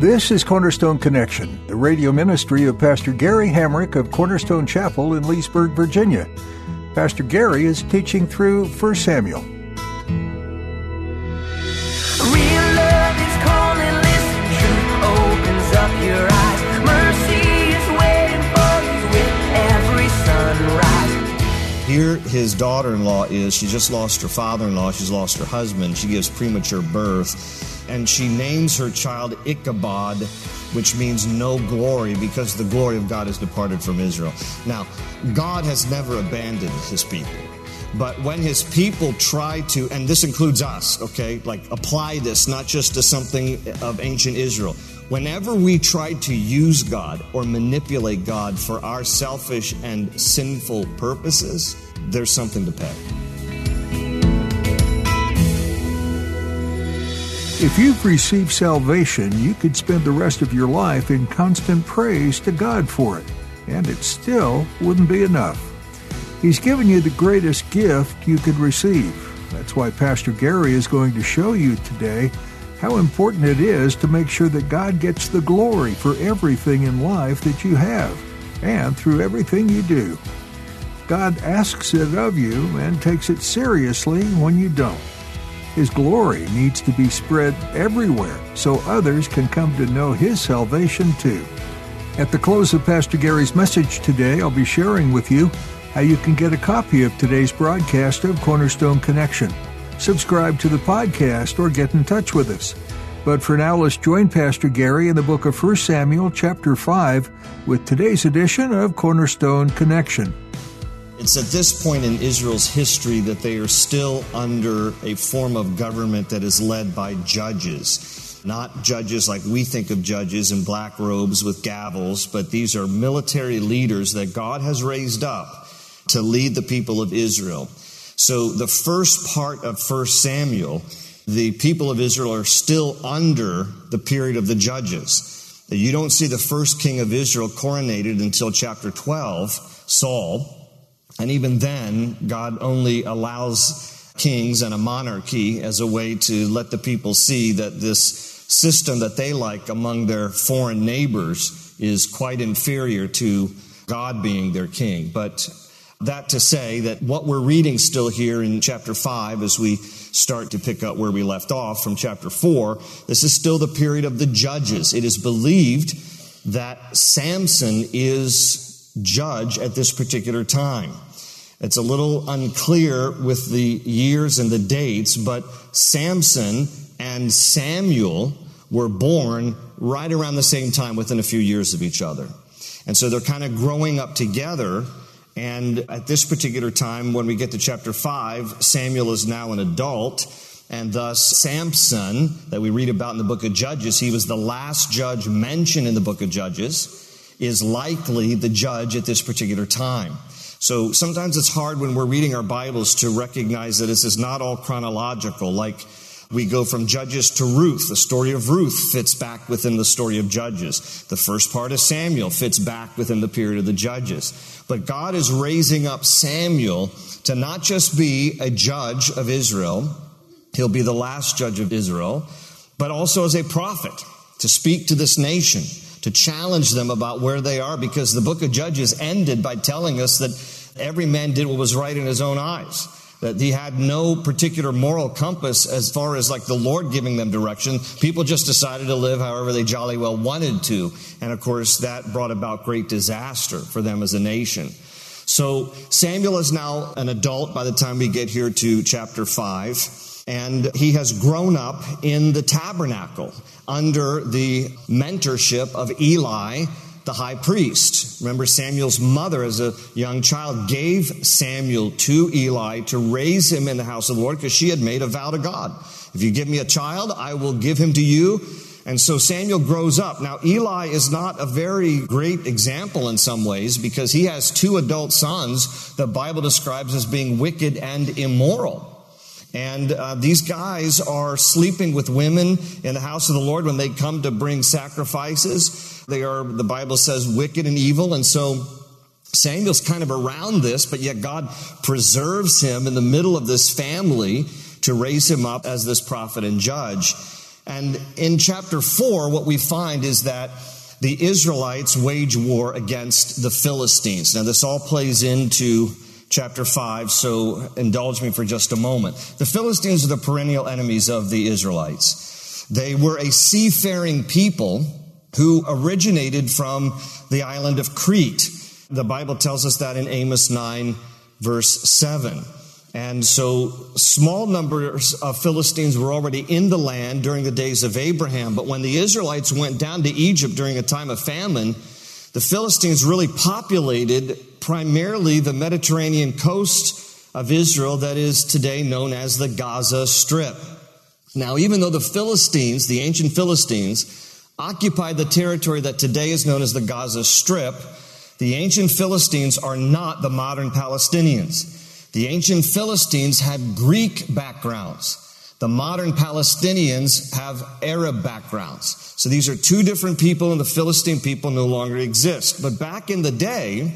This is Cornerstone Connection, the radio ministry of Pastor Gary Hamrick of Cornerstone Chapel in Leesburg, Virginia. Pastor Gary is teaching through 1 Samuel. Real love is calling, listen, truth opens up your eyes. Mercy is waiting for you with every sunrise. Here, his daughter in law is, she just lost her father in law, she's lost her husband, she gives premature birth, and she names her child Ichabod, which means no glory, because the glory of God has departed from Israel. Now, God has never abandoned his people. But when his people try to, and this includes us, okay, like apply this not just to something of ancient Israel. Whenever we try to use God or manipulate God for our selfish and sinful purposes, there's something to pay. If you've received salvation, you could spend the rest of your life in constant praise to God for it, and it still wouldn't be enough. He's given you the greatest gift you could receive. That's why Pastor Gary is going to show you today how important it is to make sure that God gets the glory for everything in life that you have and through everything you do. God asks it of you and takes it seriously when you don't. His glory needs to be spread everywhere so others can come to know His salvation too. At the close of Pastor Gary's message today, I'll be sharing with you how you can get a copy of today's broadcast of Cornerstone Connection. Subscribe to the podcast or get in touch with us. But for now, let's join Pastor Gary in the book of 1 Samuel, chapter 5, with today's edition of Cornerstone Connection. It's at this point in Israel's history that they are still under a form of government that is led by judges. Not judges like we think of judges in black robes with gavels, but these are military leaders that God has raised up to lead the people of Israel. So the first part of 1 Samuel, the people of Israel are still under the period of the judges. You don't see the first king of Israel coronated until chapter 12, Saul. And even then, God only allows kings and a monarchy as a way to let the people see that this system that they like among their foreign neighbors is quite inferior to God being their king. But that to say that what we're reading still here in chapter 5 as we start to pick up where we left off from chapter 4, this is still the period of the judges. It is believed that Samson is judge at this particular time. It's a little unclear with the years and the dates, but Samson and Samuel were born right around the same time within a few years of each other. And so they're kind of growing up together. And at this particular time, when we get to chapter 5, Samuel is now an adult. And thus, Samson, that we read about in the book of Judges, he was the last judge mentioned in the book of Judges, is likely the judge at this particular time. So sometimes it's hard when we're reading our Bibles to recognize that this is not all chronological. Like we go from Judges to Ruth. The story of Ruth fits back within the story of Judges. The first part of Samuel fits back within the period of the Judges. But God is raising up Samuel to not just be a judge of Israel, he'll be the last judge of Israel, but also as a prophet to speak to this nation to challenge them about where they are because the book of Judges ended by telling us that every man did what was right in his own eyes. That he had no particular moral compass as far as like the Lord giving them direction. People just decided to live however they jolly well wanted to. And of course, that brought about great disaster for them as a nation. So Samuel is now an adult by the time we get here to chapter 5 and he has grown up in the tabernacle under the mentorship of Eli, the high priest. Remember, Samuel's mother, as a young child, gave Samuel to Eli to raise him in the house of the Lord because she had made a vow to God. If you give me a child, I will give him to you And so Samuel grows up. Now, Eli is not a very great example in some ways because he has two adult sons the Bible describes as being wicked and immoral. And uh, these guys are sleeping with women in the house of the Lord when they come to bring sacrifices. They are, the Bible says, wicked and evil. And so Samuel's kind of around this, but yet God preserves him in the middle of this family to raise him up as this prophet and judge. And in chapter 4, what we find is that the Israelites wage war against the Philistines. Now, this all plays into chapter 5, so indulge me for just a moment. The Philistines are the perennial enemies of the Israelites. They were a seafaring people who originated from the island of Crete. The Bible tells us that in Amos 9, verse 7. And so small numbers of Philistines were already in the land during the days of Abraham. But when the Israelites went down to Egypt during a time of famine, the Philistines really populated primarily the Mediterranean coast of Israel that is today known as the Gaza Strip. Now, even though the Philistines, the ancient Philistines, occupied the territory that today is known as the Gaza Strip, the ancient Philistines are not the modern Palestinians. The ancient Philistines had Greek backgrounds. The modern Palestinians have Arab backgrounds. So these are two different people, and the Philistine people no longer exist. But back in the day,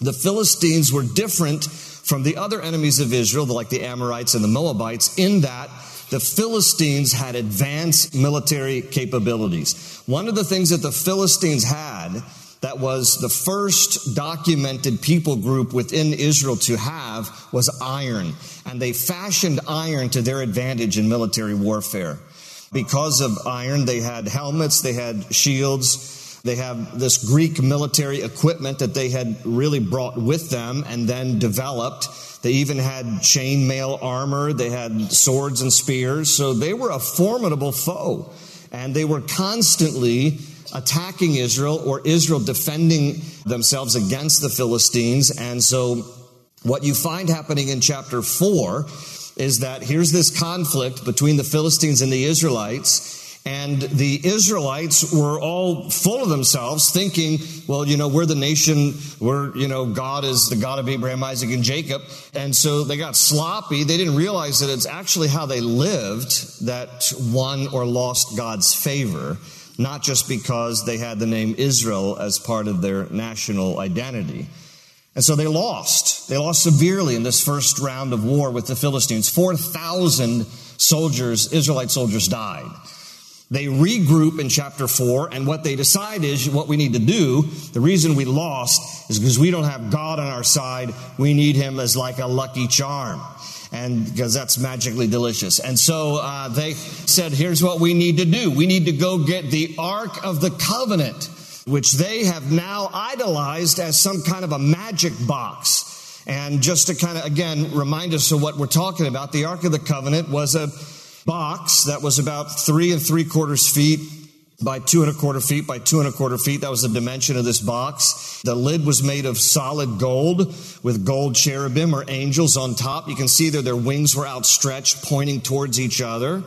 the Philistines were different from the other enemies of Israel, like the Amorites and the Moabites, in that the Philistines had advanced military capabilities. One of the things that the Philistines had that was the first documented people group within Israel to have was iron. And they fashioned iron to their advantage in military warfare. Because of iron, they had helmets, they had shields, they have this Greek military equipment that they had really brought with them and then developed. They even had chainmail armor, they had swords and spears, so they were a formidable foe. And they were constantly attacking Israel or Israel defending themselves against the Philistines. And so what you find happening in chapter 4 is that here's this conflict between the Philistines and the Israelites. And the Israelites were all full of themselves, thinking, well, you know, we're the nation, we're, you know, God is the God of Abraham, Isaac, and Jacob. And so they got sloppy. They didn't realize that it's actually how they lived that won or lost God's favor not just because they had the name Israel as part of their national identity. And so they lost. They lost severely in this first round of war with the Philistines. 4,000 soldiers, Israelite soldiers, died. They regroup in chapter 4, and what they decide is what we need to do. The reason we lost is because we don't have God on our side. We need Him as like a lucky charm and because that's magically delicious. And so uh, they said, here's what we need to do. We need to go get the Ark of the Covenant, which they have now idolized as some kind of a magic box. And just to kind of, again, remind us of what we're talking about, the Ark of the Covenant was a box that was about three and three quarters feet by two and a quarter feet by two and a quarter feet. That was the dimension of this box. The lid was made of solid gold with gold cherubim or angels on top. You can see there their wings were outstretched, pointing towards each other.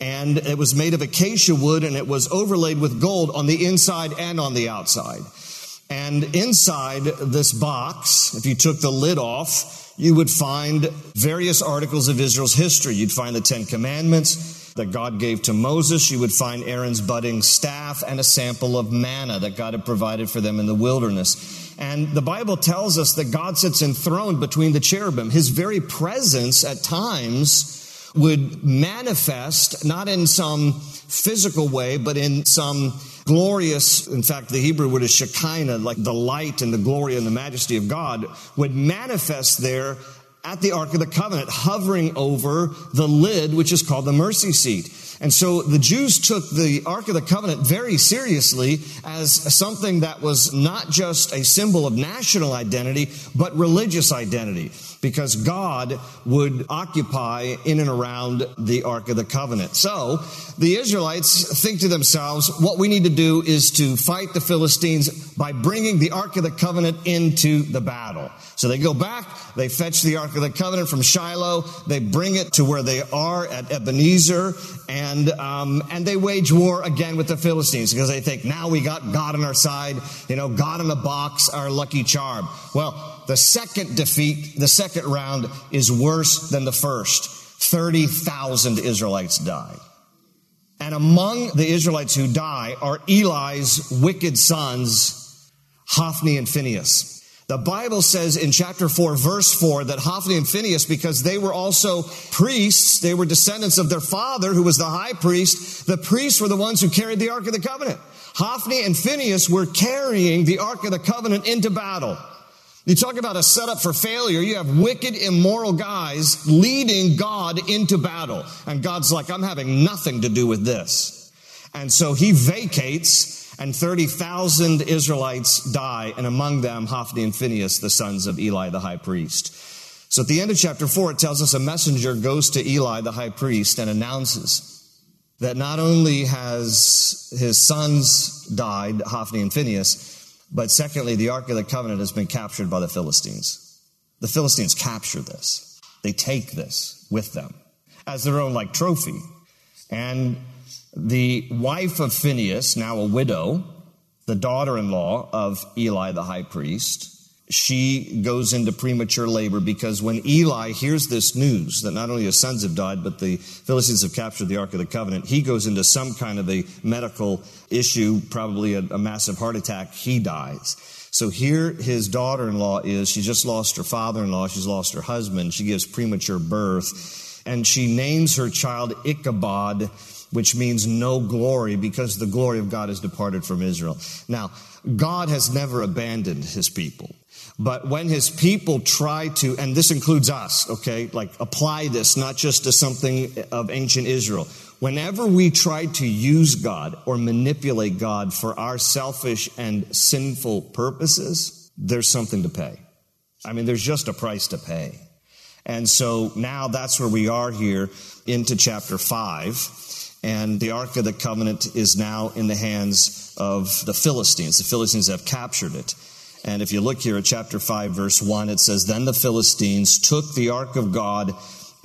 And it was made of acacia wood and it was overlaid with gold on the inside and on the outside. And inside this box, if you took the lid off, you would find various articles of Israel's history. You'd find the Ten Commandments, that God gave to Moses. You would find Aaron's budding staff and a sample of manna that God had provided for them in the wilderness. And the Bible tells us that God sits enthroned between the cherubim. His very presence at times would manifest not in some physical way, but in some glorious, in fact, the Hebrew word is Shekinah, like the light and the glory and the majesty of God, would manifest there at the Ark of the Covenant, hovering over the lid, which is called the mercy seat. And so the Jews took the Ark of the Covenant very seriously as something that was not just a symbol of national identity, but religious identity, because God would occupy in and around the Ark of the Covenant. So the Israelites think to themselves, what we need to do is to fight the Philistines by bringing the Ark of the Covenant into the battle. So they go back, they fetch the Ark of the Covenant from Shiloh, they bring it to where they are at Ebenezer, and, um, and they wage war again with the Philistines because they think now we got God on our side, you know, God in a box, our lucky charm. Well, the second defeat, the second round is worse than the first. 30,000 Israelites die. And among the Israelites who die are Eli's wicked sons, Hophni and Phinehas. The Bible says in chapter 4, verse 4, that Hophni and Phinehas, because they were also priests, they were descendants of their father, who was the high priest, the priests were the ones who carried the Ark of the Covenant. Hophni and Phineas were carrying the Ark of the Covenant into battle. You talk about a setup for failure. You have wicked, immoral guys leading God into battle. And God's like, I'm having nothing to do with this. And so he vacates, and 30,000 Israelites die, and among them, Hophni and Phinehas, the sons of Eli the high priest. So at the end of chapter 4, it tells us a messenger goes to Eli the high priest and announces that not only has his sons died, Hophni and Phinehas, but secondly, the Ark of the Covenant has been captured by the Philistines. The Philistines capture this. They take this with them as their own like trophy. And the wife of Phinehas, now a widow, the daughter-in-law of Eli the high priest, she goes into premature labor because when Eli hears this news that not only his sons have died, but the Philistines have captured the Ark of the Covenant, he goes into some kind of a medical issue, probably a, a massive heart attack. He dies. So here his daughter in law is, she just lost her father in law, she's lost her husband, she gives premature birth, and she names her child Ichabod, which means no glory because the glory of God has departed from Israel. Now, God has never abandoned his people. But when his people try to, and this includes us, okay, like apply this not just to something of ancient Israel. Whenever we try to use God or manipulate God for our selfish and sinful purposes, there's something to pay. I mean, there's just a price to pay. And so now that's where we are here into chapter 5. And the Ark of the Covenant is now in the hands of the Philistines. The Philistines have captured it. And if you look here at chapter 5, verse 1, it says, Then the Philistines took the ark of God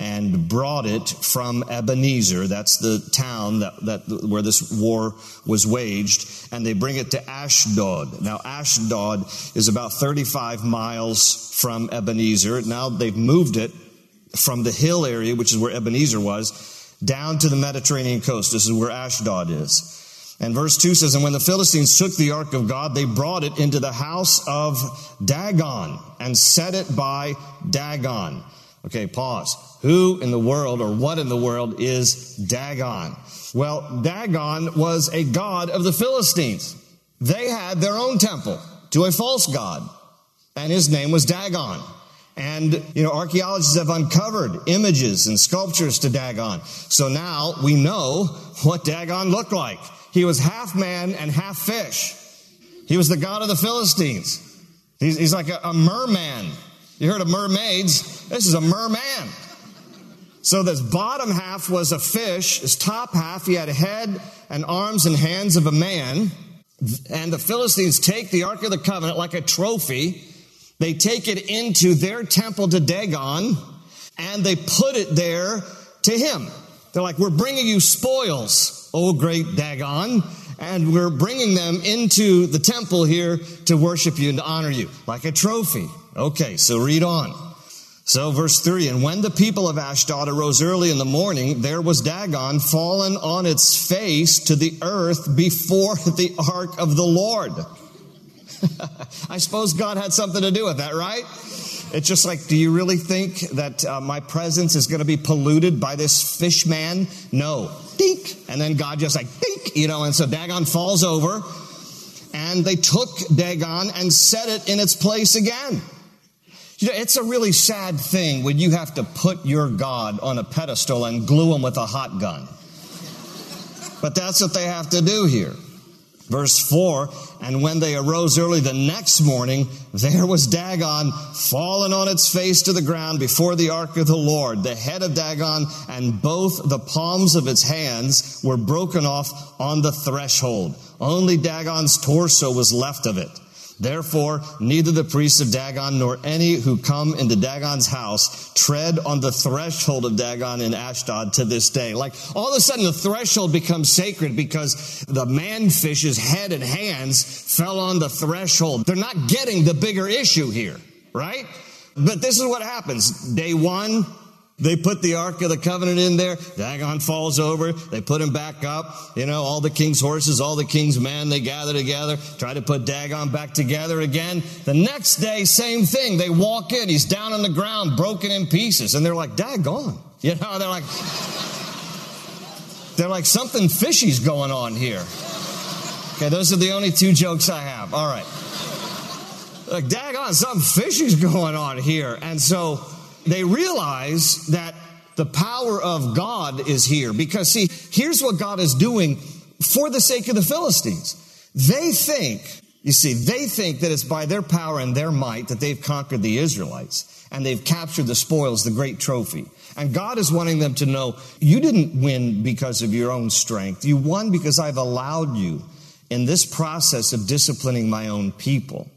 and brought it from Ebenezer, that's the town that, that, where this war was waged, and they bring it to Ashdod. Now, Ashdod is about 35 miles from Ebenezer. Now they've moved it from the hill area, which is where Ebenezer was, down to the Mediterranean coast. This is where Ashdod is. And verse 2 says, And when the Philistines took the ark of God, they brought it into the house of Dagon and set it by Dagon. Okay, pause. Who in the world or what in the world is Dagon? Well, Dagon was a god of the Philistines. They had their own temple to a false god, and his name was Dagon. And, you know, archaeologists have uncovered images and sculptures to Dagon. So now we know what Dagon looked like. He was half man and half fish. He was the god of the Philistines. He's, he's like a, a merman. You heard of mermaids? This is a merman. So this bottom half was a fish. His top half, he had a head and arms and hands of a man. And the Philistines take the Ark of the Covenant like a trophy. They take it into their temple to Dagon and they put it there to him. They're like, we're bringing you spoils, oh great Dagon, and we're bringing them into the temple here to worship you and to honor you, like a trophy. Okay, so read on. So verse 3, and when the people of Ashdod arose early in the morning, there was Dagon fallen on its face to the earth before the ark of the Lord. I suppose God had something to do with that, right? It's just like, do you really think that uh, my presence is going to be polluted by this fish man? No. Dink. And then God just like, dink, you know, and so Dagon falls over and they took Dagon and set it in its place again. You know, it's a really sad thing when you have to put your God on a pedestal and glue him with a hot gun. But that's what they have to do here. Verse 4 And when they arose early the next morning, there was Dagon fallen on its face to the ground before the ark of the Lord. The head of Dagon and both the palms of its hands were broken off on the threshold. Only Dagon's torso was left of it. Therefore, neither the priests of Dagon nor any who come into Dagon's house tread on the threshold of Dagon in Ashdod to this day. Like all of a sudden the threshold becomes sacred because the man fish's head and hands fell on the threshold. They're not getting the bigger issue here, right? But this is what happens. Day one, they put the Ark of the Covenant in there. Dagon falls over. They put him back up. You know, all the king's horses, all the king's men, they gather together, try to put Dagon back together again. The next day, same thing. They walk in. He's down on the ground, broken in pieces. And they're like, Dagon. You know, they're like, they're like, something fishy's going on here. Okay, those are the only two jokes I have. All right. Like, Dagon, something fishy's going on here. And so, they realize that the power of God is here. Because, see, here's what God is doing for the sake of the Philistines. They think, you see, they think that it's by their power and their might that they've conquered the Israelites and they've captured the spoils, the great trophy. And God is wanting them to know you didn't win because of your own strength. You won because I've allowed you in this process of disciplining my own people.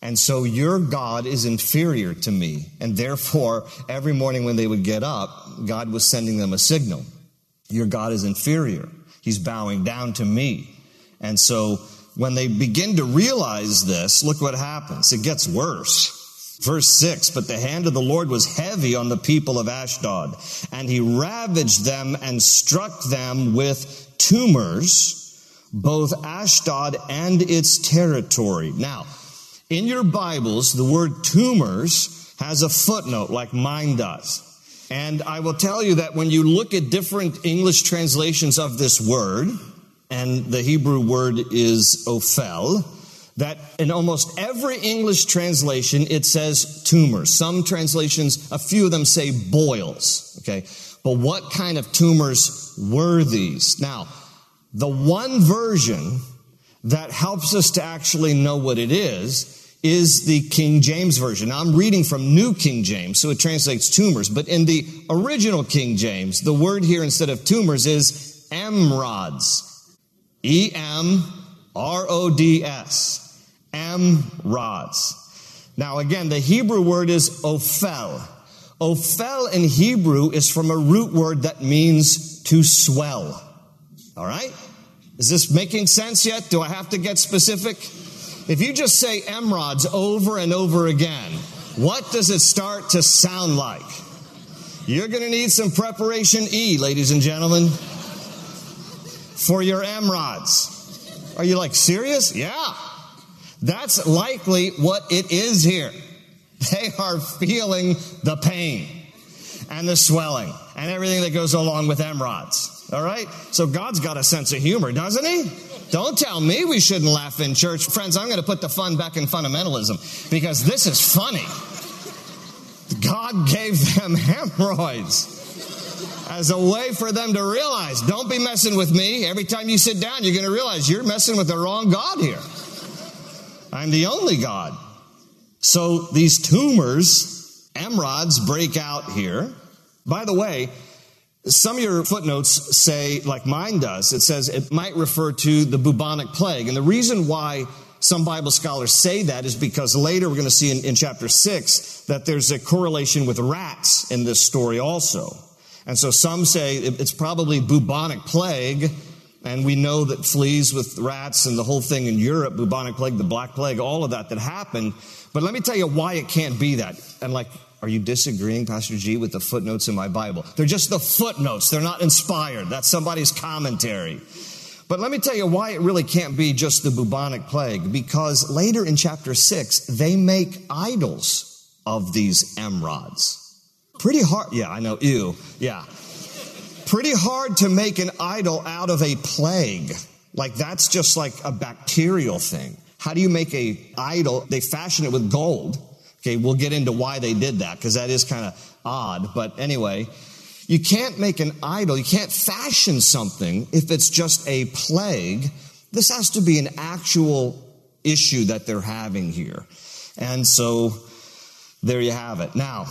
And so your God is inferior to me. And therefore, every morning when they would get up, God was sending them a signal. Your God is inferior. He's bowing down to me. And so when they begin to realize this, look what happens. It gets worse. Verse 6 But the hand of the Lord was heavy on the people of Ashdod, and he ravaged them and struck them with tumors, both Ashdod and its territory. Now, in your Bibles, the word tumors has a footnote like mine does. And I will tell you that when you look at different English translations of this word, and the Hebrew word is ophel, that in almost every English translation it says tumors. Some translations, a few of them say boils. Okay. But what kind of tumors were these? Now, the one version that helps us to actually know what it is is the King James Version. Now I'm reading from New King James, so it translates tumors, but in the original King James, the word here instead of tumors is emrods. E M R O D S. Emrods. Now again, the Hebrew word is ophel. Ophel in Hebrew is from a root word that means to swell. All right? Is this making sense yet? Do I have to get specific? If you just say emrods over and over again, what does it start to sound like? You're going to need some preparation E, ladies and gentlemen, for your emrods. Are you like serious? Yeah. That's likely what it is here. They are feeling the pain and the swelling and everything that goes along with emrods. All right? So God's got a sense of humor, doesn't he? Don't tell me we shouldn't laugh in church. Friends, I'm going to put the fun back in fundamentalism because this is funny. God gave them hemorrhoids as a way for them to realize don't be messing with me. Every time you sit down, you're going to realize you're messing with the wrong God here. I'm the only God. So these tumors, emrods, break out here. By the way, some of your footnotes say, like mine does, it says it might refer to the bubonic plague. And the reason why some Bible scholars say that is because later we're going to see in, in chapter 6 that there's a correlation with rats in this story also. And so some say it's probably bubonic plague, and we know that fleas with rats and the whole thing in Europe, bubonic plague, the black plague, all of that that happened. But let me tell you why it can't be that. And like are you disagreeing, Pastor G, with the footnotes in my Bible? They're just the footnotes. They're not inspired. That's somebody's commentary. But let me tell you why it really can't be just the bubonic plague. Because later in chapter 6, they make idols of these emrods. Pretty hard. Yeah, I know. Ew. Yeah. Pretty hard to make an idol out of a plague. Like that's just like a bacterial thing. How do you make a idol? They fashion it with gold Okay, we'll get into why they did that because that is kind of odd. But anyway, you can't make an idol, you can't fashion something if it's just a plague This has to be an actual issue that they're having here. And so there you have it. Now,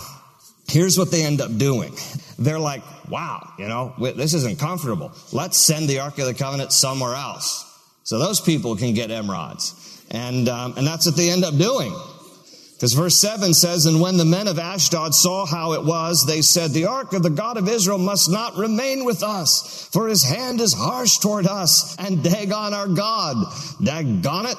here's what they end up doing. They're like, wow, you know, this isn't comfortable. Let's send the Ark of the Covenant somewhere else. So those people can get emerods. And, um, and that's what they end up doing. Because verse 7 says, And when the men of Ashdod saw how it was, they said, The ark of the God of Israel must not remain with us, for his hand is harsh toward us, and Dagon our God. Dagon it.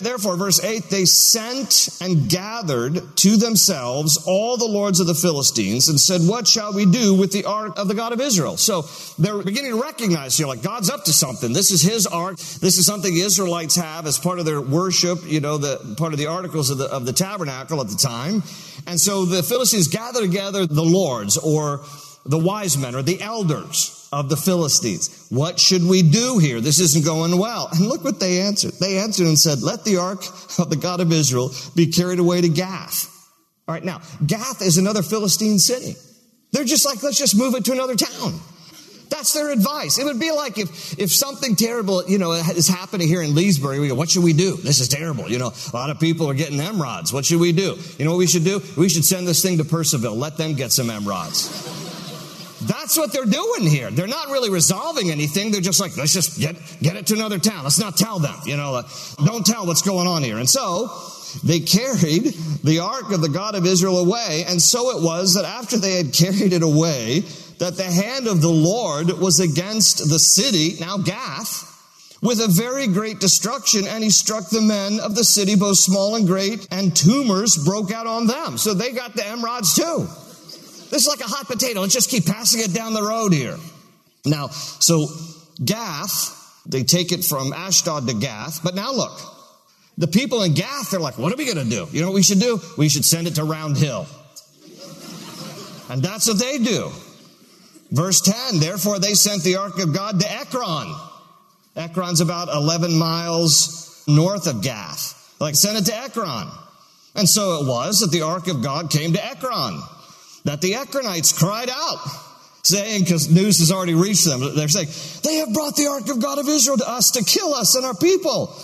Therefore, verse 8, they sent and gathered to themselves all the lords of the Philistines and said, What shall we do with the ark of the God of Israel? So they're beginning to recognize, you know, like God's up to something. This is his ark. This is something the Israelites have as part of their worship, you know, the part of the articles of the, of the tabernacle at the time. And so the Philistines gather together the lords or the wise men or the elders of the Philistines. What should we do here? This isn't going well. And look what they answered. They answered and said, let the ark of the God of Israel be carried away to Gath. All right. Now, Gath is another Philistine city. They're just like, let's just move it to another town. That's their advice. It would be like if, if something terrible, you know, is happening here in Leesburg, we go, what should we do? This is terrible. You know, a lot of people are getting emerods. What should we do? You know what we should do? We should send this thing to Purcellville. Let them get some emerods. That's what they're doing here. They're not really resolving anything. They're just like, let's just get, get it to another town. Let's not tell them, you know, don't tell what's going on here. And so they carried the ark of the God of Israel away. And so it was that after they had carried it away, that the hand of the Lord was against the city, now Gath, with a very great destruction, and he struck the men of the city, both small and great, and tumors broke out on them. So they got the emerods too. This is like a hot potato. Let's just keep passing it down the road here. Now, so Gath, they take it from Ashdod to Gath. But now look, the people in Gath, they're like, what are we going to do? You know what we should do? We should send it to Round Hill. And that's what they do. Verse 10, therefore they sent the ark of God to Ekron. Ekron's about 11 miles north of Gath. Like, send it to Ekron. And so it was that the ark of God came to Ekron that the Ekronites cried out, saying, because news has already reached them, they're saying, they have brought the ark of God of Israel to us to kill us and our people.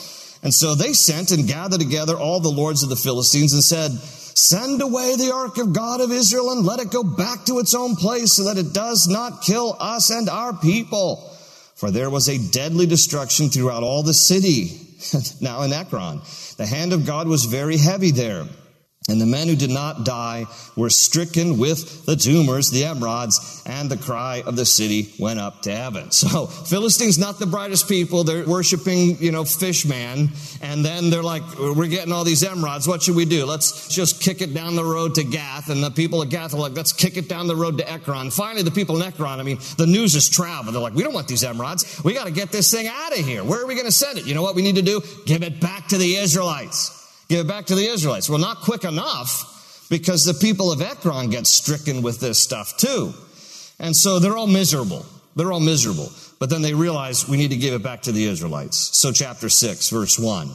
And so they sent and gathered together all the lords of the Philistines and said, Send away the ark of God of Israel and let it go back to its own place so that it does not kill us and our people. For there was a deadly destruction throughout all the city. now in Ekron, the hand of God was very heavy there. And the men who did not die were stricken with the tumors, the emerods, and the cry of the city went up to heaven. So, Philistines not the brightest people. They're worshiping, you know, fish man. And then they're like, we're getting all these emerods. What should we do? Let's just kick it down the road to Gath. And the people of Gath are like, let's kick it down the road to Ekron. Finally, the people in Ekron, I mean, the news is traveled. They're like, we don't want these emerods. We got to get this thing out of here. Where are we going to send it? You know what we need to do? Give it back to the Israelites. Give it back to the Israelites. Well, not quick enough because the people of Ekron get stricken with this stuff too. And so they're all miserable. They're all miserable. But then they realize we need to give it back to the Israelites. So chapter 6, verse 1.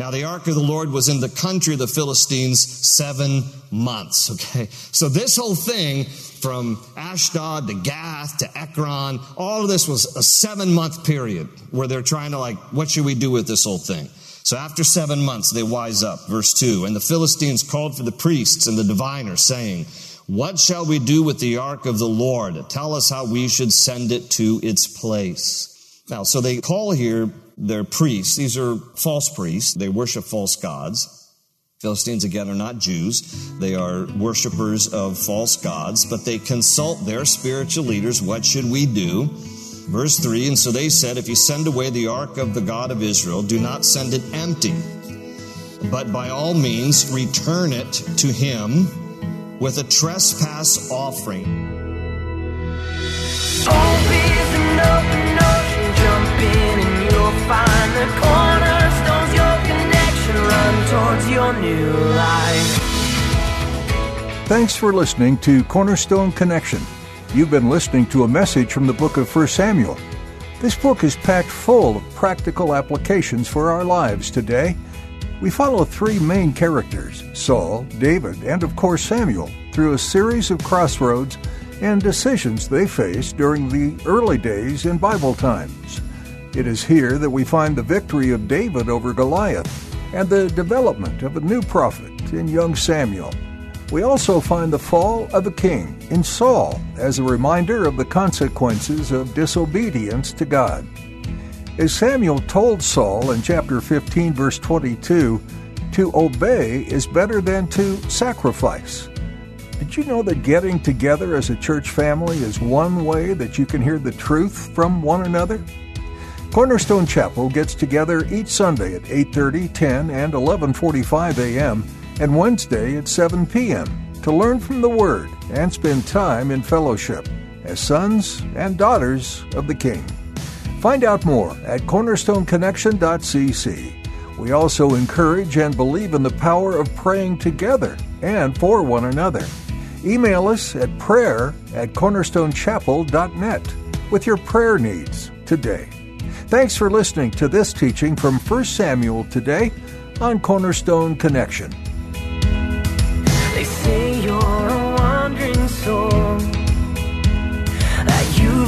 Now the ark of the Lord was in the country of the Philistines seven months. Okay. So this whole thing from Ashdod to Gath to Ekron, all of this was a seven month period where they're trying to like, what should we do with this whole thing? So after seven months, they wise up. Verse 2 And the Philistines called for the priests and the diviners, saying, What shall we do with the ark of the Lord? Tell us how we should send it to its place. Now, so they call here their priests. These are false priests. They worship false gods. Philistines, again, are not Jews. They are worshippers of false gods, but they consult their spiritual leaders. What should we do? Verse 3 And so they said, If you send away the ark of the God of Israel, do not send it empty, but by all means return it to him with a trespass offering. an open ocean, jump in and you'll find the cornerstones, your connection, run towards your new life. Thanks for listening to Cornerstone Connection. You've been listening to a message from the book of 1 Samuel. This book is packed full of practical applications for our lives today. We follow three main characters Saul, David, and of course Samuel through a series of crossroads and decisions they faced during the early days in Bible times. It is here that we find the victory of David over Goliath and the development of a new prophet in young Samuel. We also find the fall of a king in Saul as a reminder of the consequences of disobedience to God. As Samuel told Saul in chapter 15, verse 22, to obey is better than to sacrifice. Did you know that getting together as a church family is one way that you can hear the truth from one another? Cornerstone Chapel gets together each Sunday at 8:30, 10, and 11:45 a.m. and Wednesday at 7 p.m. to learn from the word and spend time in fellowship as sons and daughters of the King. Find out more at cornerstoneconnection.cc. We also encourage and believe in the power of praying together and for one another. Email us at prayer at cornerstonechapel.net with your prayer needs today. Thanks for listening to this teaching from 1 Samuel today on Cornerstone Connection.